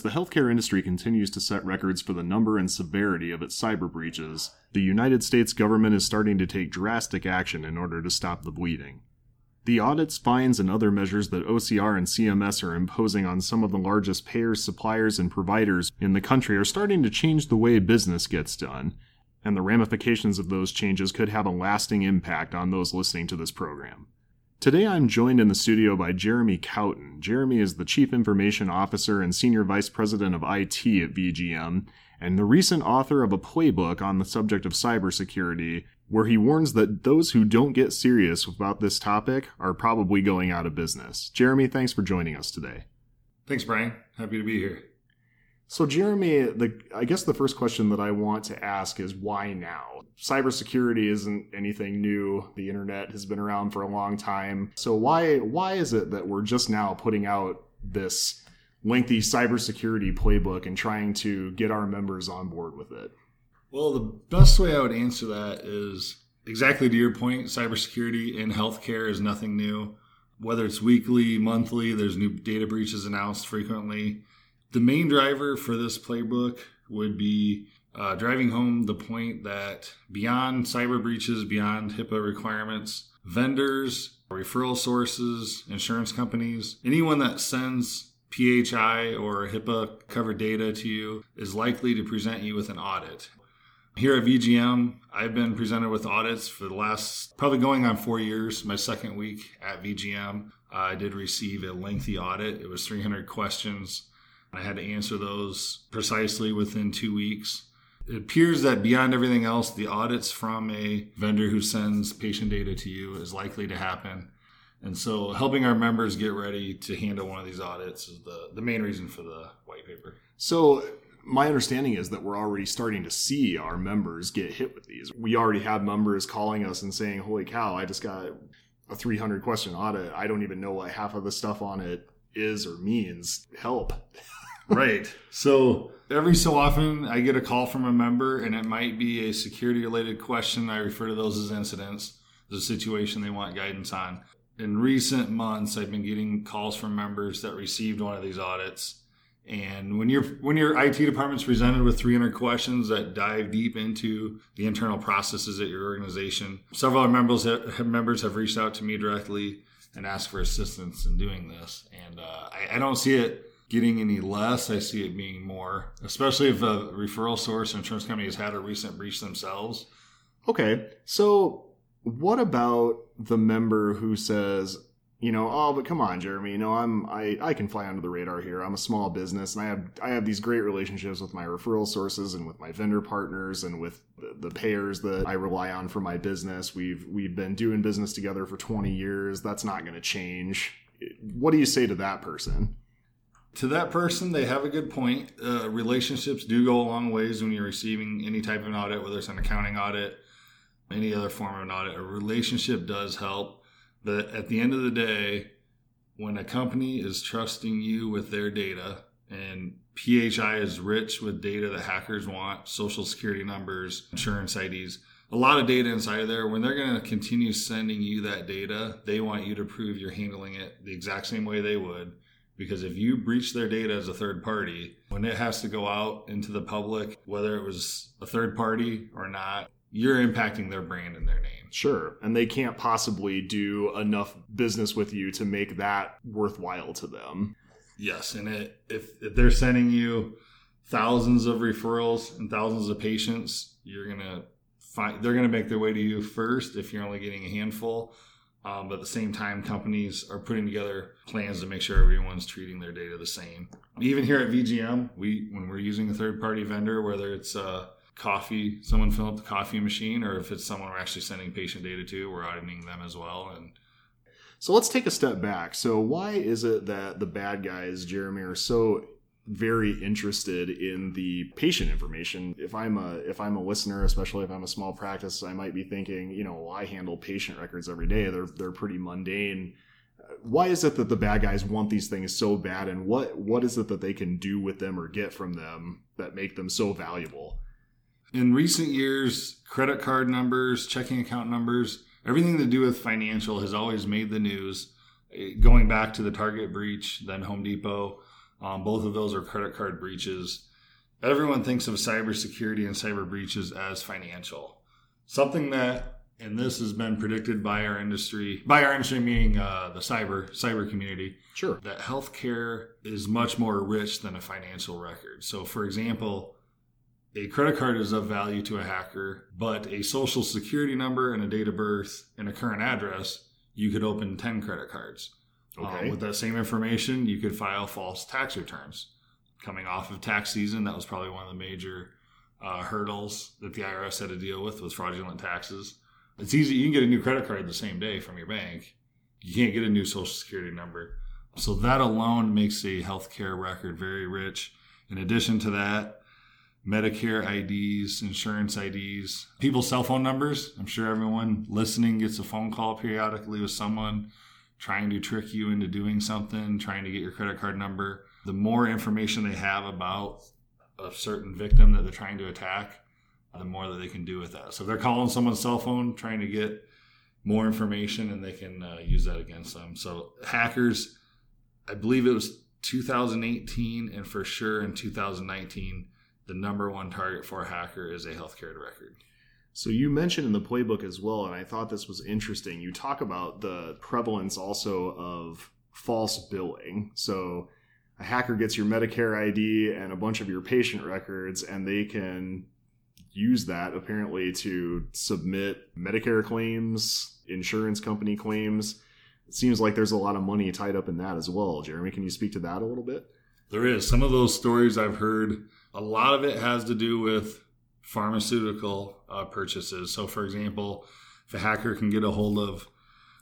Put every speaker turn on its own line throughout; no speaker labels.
As the healthcare industry continues to set records for the number and severity of its cyber breaches, the United States government is starting to take drastic action in order to stop the bleeding. The audits, fines, and other measures that OCR and CMS are imposing on some of the largest payers, suppliers, and providers in the country are starting to change the way business gets done, and the ramifications of those changes could have a lasting impact on those listening to this program. Today I'm joined in the studio by Jeremy Cowton. Jeremy is the Chief Information Officer and Senior Vice President of IT at VGM, and the recent author of a playbook on the subject of cybersecurity, where he warns that those who don't get serious about this topic are probably going out of business. Jeremy, thanks for joining us today.
Thanks, Brian. Happy to be here.
So, Jeremy, the I guess the first question that I want to ask is why now? Cybersecurity isn't anything new. The internet has been around for a long time. So why why is it that we're just now putting out this lengthy cybersecurity playbook and trying to get our members on board with it?
Well, the best way I would answer that is exactly to your point. Cybersecurity in healthcare is nothing new. Whether it's weekly, monthly, there's new data breaches announced frequently the main driver for this playbook would be uh, driving home the point that beyond cyber breaches, beyond HIPAA requirements, vendors, referral sources, insurance companies, anyone that sends PHI or HIPAA covered data to you is likely to present you with an audit. Here at VGM, I've been presented with audits for the last probably going on four years. My second week at VGM, I did receive a lengthy audit. It was 300 questions I had to answer those precisely within two weeks. It appears that beyond everything else, the audits from a vendor who sends patient data to you is likely to happen. And so helping our members get ready to handle one of these audits is the, the main reason for the white paper.
So my understanding is that we're already starting to see our members get hit with these. We already have members calling us and saying, Holy cow, I just got a 300 question audit. I don't even know what half of the stuff on it is or means. Help.
right. So every so often I get a call from a member and it might be a security related question. I refer to those as incidents, the situation they want guidance on. In recent months, I've been getting calls from members that received one of these audits. And when your when your IT department's presented with 300 questions that dive deep into the internal processes at your organization, several members have, members have reached out to me directly and asked for assistance in doing this. And uh, I, I don't see it getting any less. I see it being more, especially if a referral source or insurance company has had a recent breach themselves.
Okay. So what about the member who says, you know, oh, but come on, Jeremy, you know, I'm I, I can fly under the radar here. I'm a small business and I have I have these great relationships with my referral sources and with my vendor partners and with the, the payers that I rely on for my business. We've we've been doing business together for 20 years. That's not going to change. What do you say to that person?
To that person, they have a good point. Uh, relationships do go a long ways when you're receiving any type of an audit, whether it's an accounting audit, any other form of an audit. A relationship does help. But at the end of the day, when a company is trusting you with their data and PHI is rich with data that hackers want, social security numbers, insurance IDs, a lot of data inside of there. When they're going to continue sending you that data, they want you to prove you're handling it the exact same way they would because if you breach their data as a third party, when it has to go out into the public, whether it was a third party or not, you're impacting their brand and their name.
Sure. And they can't possibly do enough business with you to make that worthwhile to them.
Yes. And it, if, if they're sending you thousands of referrals and thousands of patients, you're going to find they're going to make their way to you first if you're only getting a handful um, but at the same time, companies are putting together plans to make sure everyone's treating their data the same. Even here at VGM, we when we're using a third party vendor, whether it's uh, coffee, someone fill up the coffee machine, or if it's someone we're actually sending patient data to, we're auditing them as well. And
so let's take a step back. So why is it that the bad guys, Jeremy, are so very interested in the patient information. If I'm a if I'm a listener, especially if I'm a small practice, I might be thinking, you know, I handle patient records every day. They're they're pretty mundane. Why is it that the bad guys want these things so bad, and what what is it that they can do with them or get from them that make them so valuable?
In recent years, credit card numbers, checking account numbers, everything to do with financial has always made the news. Going back to the Target breach, then Home Depot Um, both of those are credit card breaches. Everyone thinks of cybersecurity and cyber breaches as financial. Something that, and this has been predicted by our industry, by our industry meaning uh, the cyber cyber community,
Sure.
that healthcare is much more rich than a financial record. So, for example, a credit card is of value to a hacker, but a social security number and a date of birth and a current address, you could open 10 credit cards. Um,
Okay.
with that same information, you could file false tax returns. Coming off of tax season, that was probably one of the major uh, hurdles that the IRS had to deal with was fraudulent taxes. It's easy; you can get a new credit card the same day from your bank. You can't get a new social security number. So that alone makes a healthcare record very rich. In addition to that, Medicare IDs, insurance IDs, people's cell phone numbers. I'm sure everyone listening gets a phone call periodically with someone trying to trick you into doing something, trying to get your credit card number. The more information they have about a certain victim that they're trying to attack, the more that they can do with that. So if they're calling someone's cell phone trying to get more information and they can uh, use that against them. So hackers, I believe it was 2018 and for sure in 2019, the number one target for a hacker is a healthcare record.
So you mentioned in the playbook as well, and I thought this was interesting. You talk about the prevalence also of false billing. So a hacker gets your Medicare ID and a bunch of your patient records, and they can use that apparently to submit Medicare claims, insurance company claims. It seems like there's a lot of money tied up in that as well. Jeremy, can you speak to that a little bit?
There is some of those stories I've heard. A lot of it has to do with pharmaceutical uh, purchases. So, for example, if a hacker can get a hold of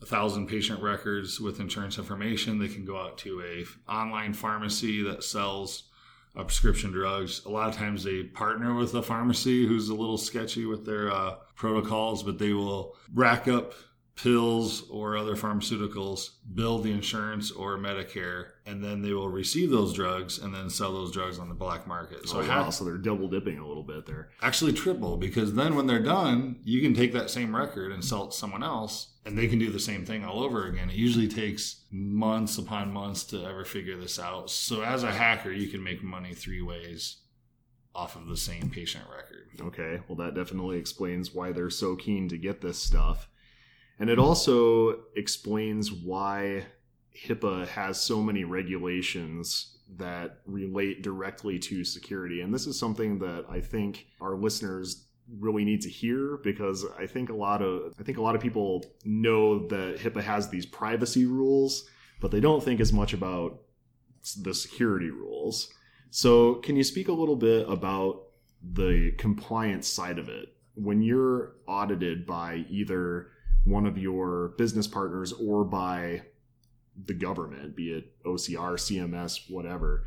a thousand patient records with insurance information, they can go out to a online pharmacy that sells uh, prescription drugs. A lot of times they partner with a pharmacy who's a little sketchy with their uh, protocols, but they will rack up pills or other pharmaceuticals, bill the insurance or Medicare, and then they will receive those drugs and then sell those drugs on the black market. So
oh,
hack-
wow, so they're double dipping a little bit there.
actually triple because then when they're done, you can take that same record and sell it to someone else and they can do the same thing all over again. It usually takes months upon months to ever figure this out. So as a hacker, you can make money three ways off of the same patient record.
Okay, well, that definitely explains why they're so keen to get this stuff. And it also explains why HIPAA has so many regulations that relate directly to security. And this is something that I think our listeners really need to hear because I think a lot of I think a lot of people know that HIPAA has these privacy rules, but they don't think as much about the security rules. So, can you speak a little bit about the compliance side of it? When you're audited by either one of your business partners or by the government, be it OCR, CMS, whatever,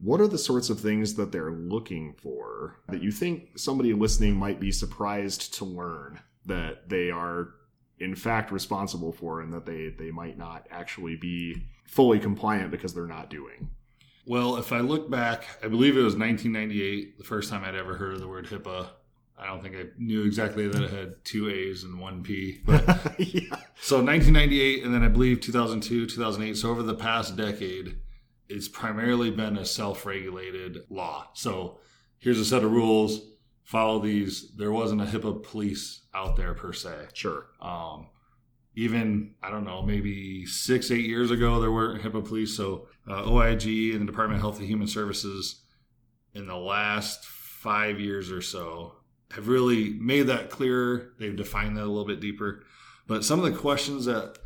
what are the sorts of things that they're looking for that you think somebody listening might be surprised to learn that they are in fact responsible for and that they, they might not actually be fully compliant because they're not doing?
Well, if I look back, I believe it was 1998, the first time I'd ever heard of the word HIPAA. I don't think I knew exactly that it had two A's and one P, but
yeah.
So 1998, and then I believe 2002, 2008. So over the past decade, it's primarily been a self-regulated law. So here's a set of rules. Follow these. There wasn't a HIPAA police out there per se.
Sure.
Um, even I don't know, maybe six, eight years ago, there weren't HIPAA police. So uh, OIG and the Department of Health and Human Services, in the last five years or so, have really made that clearer. They've defined that a little bit deeper. But some of the questions that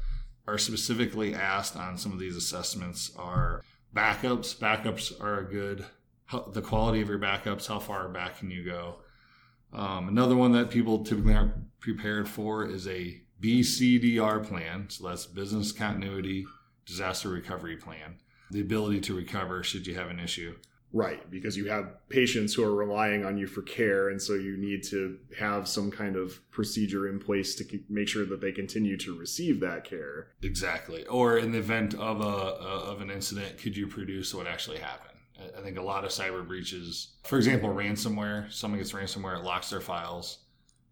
are specifically asked on some of these assessments are backups. Backups are a good. The quality of your backups. How far back can you go? Um, another one that people typically aren't prepared for is a BCDR plan. So that's business continuity disaster recovery plan. The ability to recover should you have an issue.
Right, because you have patients who are relying on you for care, and so you need to have some kind of procedure in place to make sure that they continue to receive that care.
Exactly. Or in the event of a, of an incident, could you produce what actually happened? I- think a lot of cyber breaches, for example, ransomware. Someone gets ransomware, it locks their files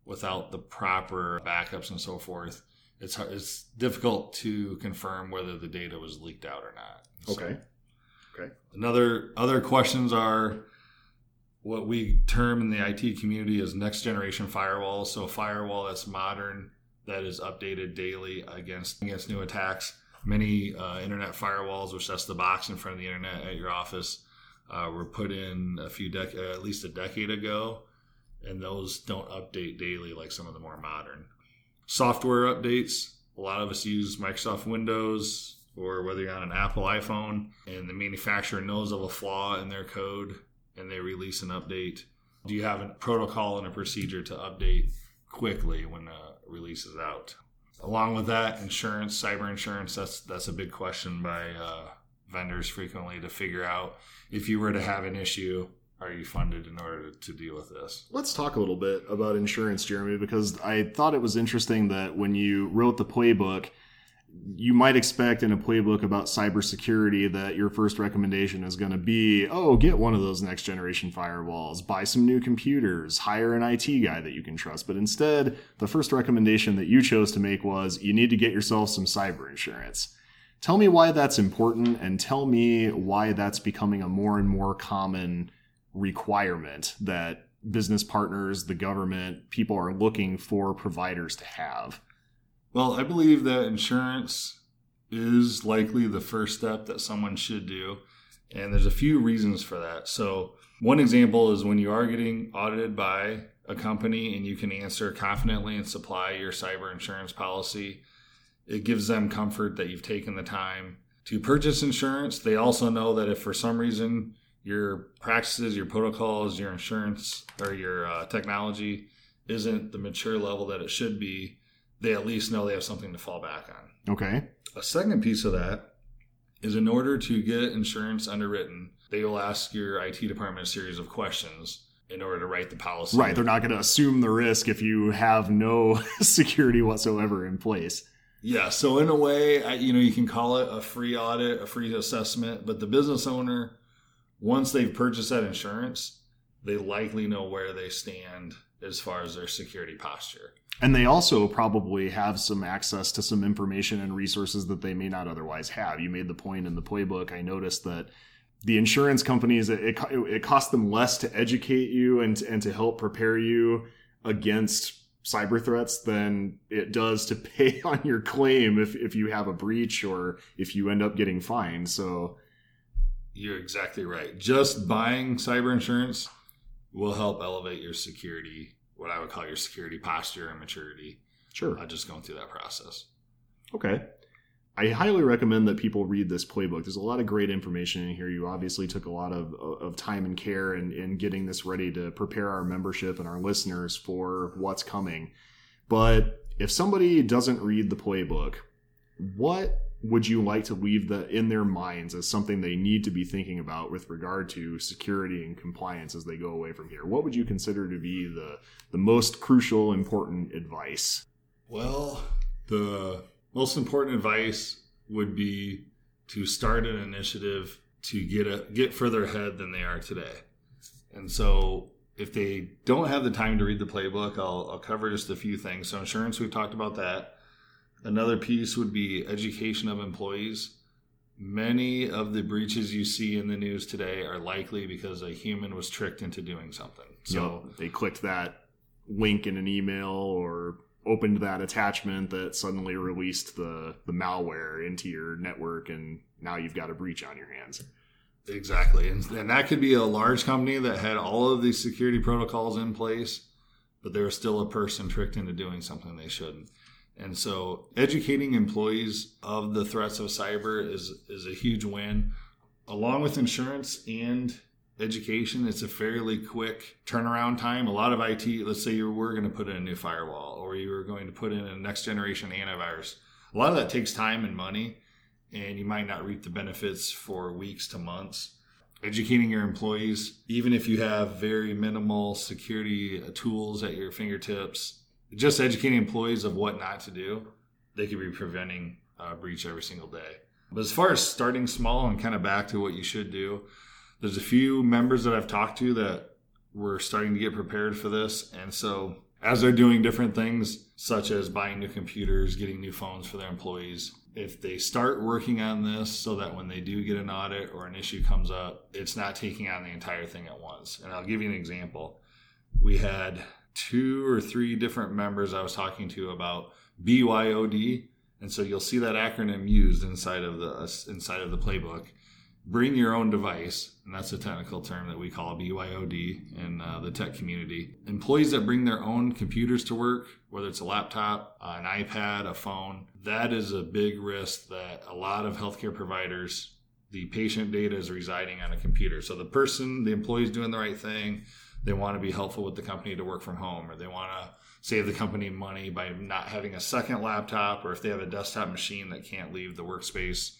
without the proper backups and so forth. It's it's difficult to confirm whether the data was leaked out or not. So-
Okay. Okay.
Another other questions are what we term in the IT community as next generation firewall. So a firewall that's modern, that is updated daily against against new attacks. Many uh, internet firewalls, which that's the box in front of the internet at your office, uh, were put in a few dec- uh, at least a decade ago, and those don't update daily like some of the more modern software updates. A lot of us use Microsoft Windows, or whether you're on an Apple iPhone, and the manufacturer knows of a flaw in their code and they release an update. Do you have a protocol and a procedure to update quickly when a release is out? Along with that, insurance, cyber insurance, that's that's a big question by uh, vendors frequently to figure out if you were to have an issue, are you funded in order to, to deal with this?
Let's talk a little bit about insurance, Jeremy, because I thought it was interesting that when you wrote the playbook, you might expect in a playbook about cybersecurity that your first recommendation is going to be, oh, get one of those next generation firewalls, buy some new computers, hire an IT guy that you can trust. But instead, the first recommendation that you chose to make was you need to get yourself some cyber insurance. Tell me why that's important and tell me why that's becoming a more and more common requirement that business partners, the government, people are looking for providers to have.
Well, I believe that insurance is likely the first step that someone should do. And there's a few reasons for that. So, one example is when you are getting audited by a company and you can answer confidently and supply your cyber insurance policy, it gives them comfort that you've taken the time to purchase insurance. They also know that if for some reason your practices, your protocols, your insurance, or your uh, technology isn't the mature level that it should be, they at least know they have something to fall back on.
Okay.
A second piece of that is in order to get insurance underwritten, they will ask your IT department a series of questions in order to write the policy.
Right. They're not going to assume the risk if you have no security whatsoever in place.
Yeah. So in a way, I, you know, you can call it a free audit, a free assessment, but the business owner, once they've purchased that insurance, they likely know where they stand as far as their security posture.
And they also probably have some access to some information and resources that they may not otherwise have. You made the point in the playbook. I noticed that the insurance companies it, it, it costs them less to educate you and and to help prepare you against cyber threats than it does to pay on your claim if if you have a breach or if you end up getting fined. So
you're exactly right. Just buying cyber insurance will help elevate your security what I would call your security posture and maturity.
Sure.
Uh, just going through that process.
Okay. I highly recommend that people read this playbook. There's a lot of great information in here. You obviously took a lot of, of time and care in, in getting this ready to prepare our membership and our listeners for what's coming. But if somebody doesn't read the playbook, what would you like to leave the in their minds as something they need to be thinking about with regard to security and compliance as they go away from here? What would you consider to be the the most crucial, important advice?
Well, the most important advice would be to start an initiative to get a, get further ahead than they are today. And so if they don't have the time to read the playbook, I'll, I'll cover just a few things. So insurance, we've talked about that. Another piece would be education of employees. Many of the breaches you see in the news today are likely because a human was tricked into doing something. So
yep. they clicked that link in an email or opened that attachment that suddenly released the, the malware into your network and now you've got a breach on your hands.
Exactly. And, and that could be a large company that had all of these security protocols in place, but there was still a person tricked into doing something they shouldn't. And so educating employees of the threats of cyber is, is a huge win. Along with insurance and education, it's a fairly quick turnaround time. A lot of IT, let's say you were going to put in a new firewall or you were going to put in a next generation antivirus. A lot of that takes time and money, and you might not reap the benefits for weeks to months. Educating your employees, even if you have very minimal security tools at your fingertips, just educating employees of what not to do, they could be preventing a breach every single day. But as far as starting small and kind of back to what you should do, there's a few members that I've talked to that were starting to get prepared for this. And so as they're doing different things, such as buying new computers, getting new phones for their employees, if they start working on this so that when they do get an audit or an issue comes up, it's not taking on the entire thing at once. And I'll give you an example. We had two or three different members I was talking to about BYOD, and so you'll see that acronym used inside of the inside of the playbook bring your own device, and that's a technical term that we call BYOD in uh, the tech community. Employees that bring their own computers to work, whether it's a laptop, uh, an iPad, a phone, that is a big risk that a lot of healthcare providers. The patient data is residing on a computer. So the person, the employee is doing the right thing. They want to be helpful with the company to work from home, or they want to save the company money by not having a second laptop, or if they have a desktop machine that can't leave the workspace,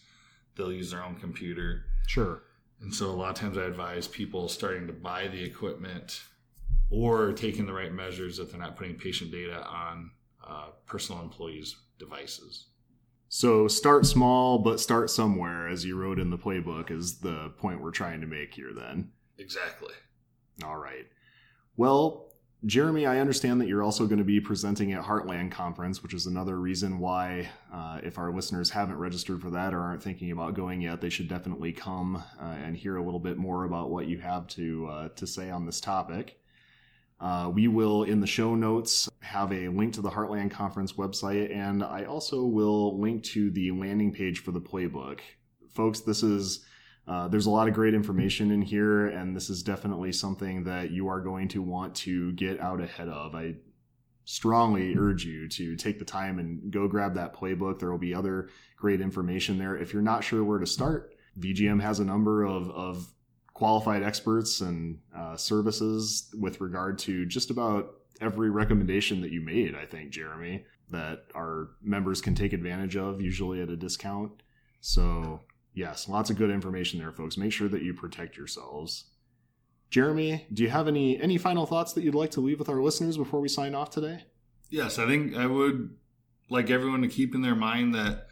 they'll use their own computer
Sure.
And so a lot of times I advise people starting to buy the equipment or taking the right measures that they're not putting patient data on uh, personal employees' devices.
So start small, but start somewhere, as you wrote in the playbook, is the point we're trying to make here then.
Exactly.
All right. Well, Jeremy, I understand that you're also going to be presenting at Heartland Conference, which is another reason why, uh, if our listeners haven't registered for that or aren't thinking about going yet, they should definitely come uh, and hear a little bit more about what you have to uh, to say on this topic. Uh, we will, in the show notes, have a link to the Heartland Conference website, and I also will link to the landing page for the playbook. Folks, this is uh, there's a lot of great information in here, and this is definitely something that you are going to want to get out ahead of. I strongly urge you to take the time and go grab that playbook. There will be other great information there. If you're not sure where to start, VGM has a number of, of qualified experts and uh, services with regard to just about every recommendation that you made, I think, Jeremy, that our members can take advantage of, usually at a discount. So yes, lots of good information there, folks. Make sure that you protect yourselves. Jeremy, do you have any any final thoughts that you'd like to leave with our listeners before we sign off today?
Yes, I think I would like everyone to keep in their mind that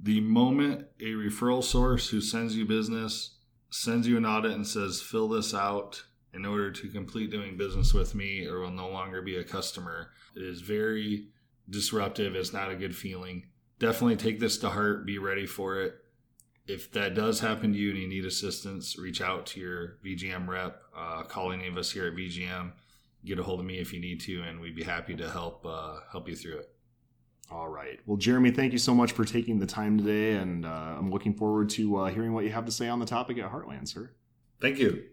the moment a referral source who sends you business sends you an audit and says fill this out in order to complete doing business with me or will no longer be a customer, it is very disruptive. It's not a good feeling. Definitely take this to heart. Be ready for it if that does happen to you and you need assistance, reach out to your VGM rep. Uh, call any of us here at VGM. Get a hold of me if you need to, and we'd be happy to help uh, help you through it.
All right. Well, Jeremy, thank you so much for taking the time today, and uh, I'm looking forward to uh, hearing what you have to say on the topic at Heartland, sir.
Thank you.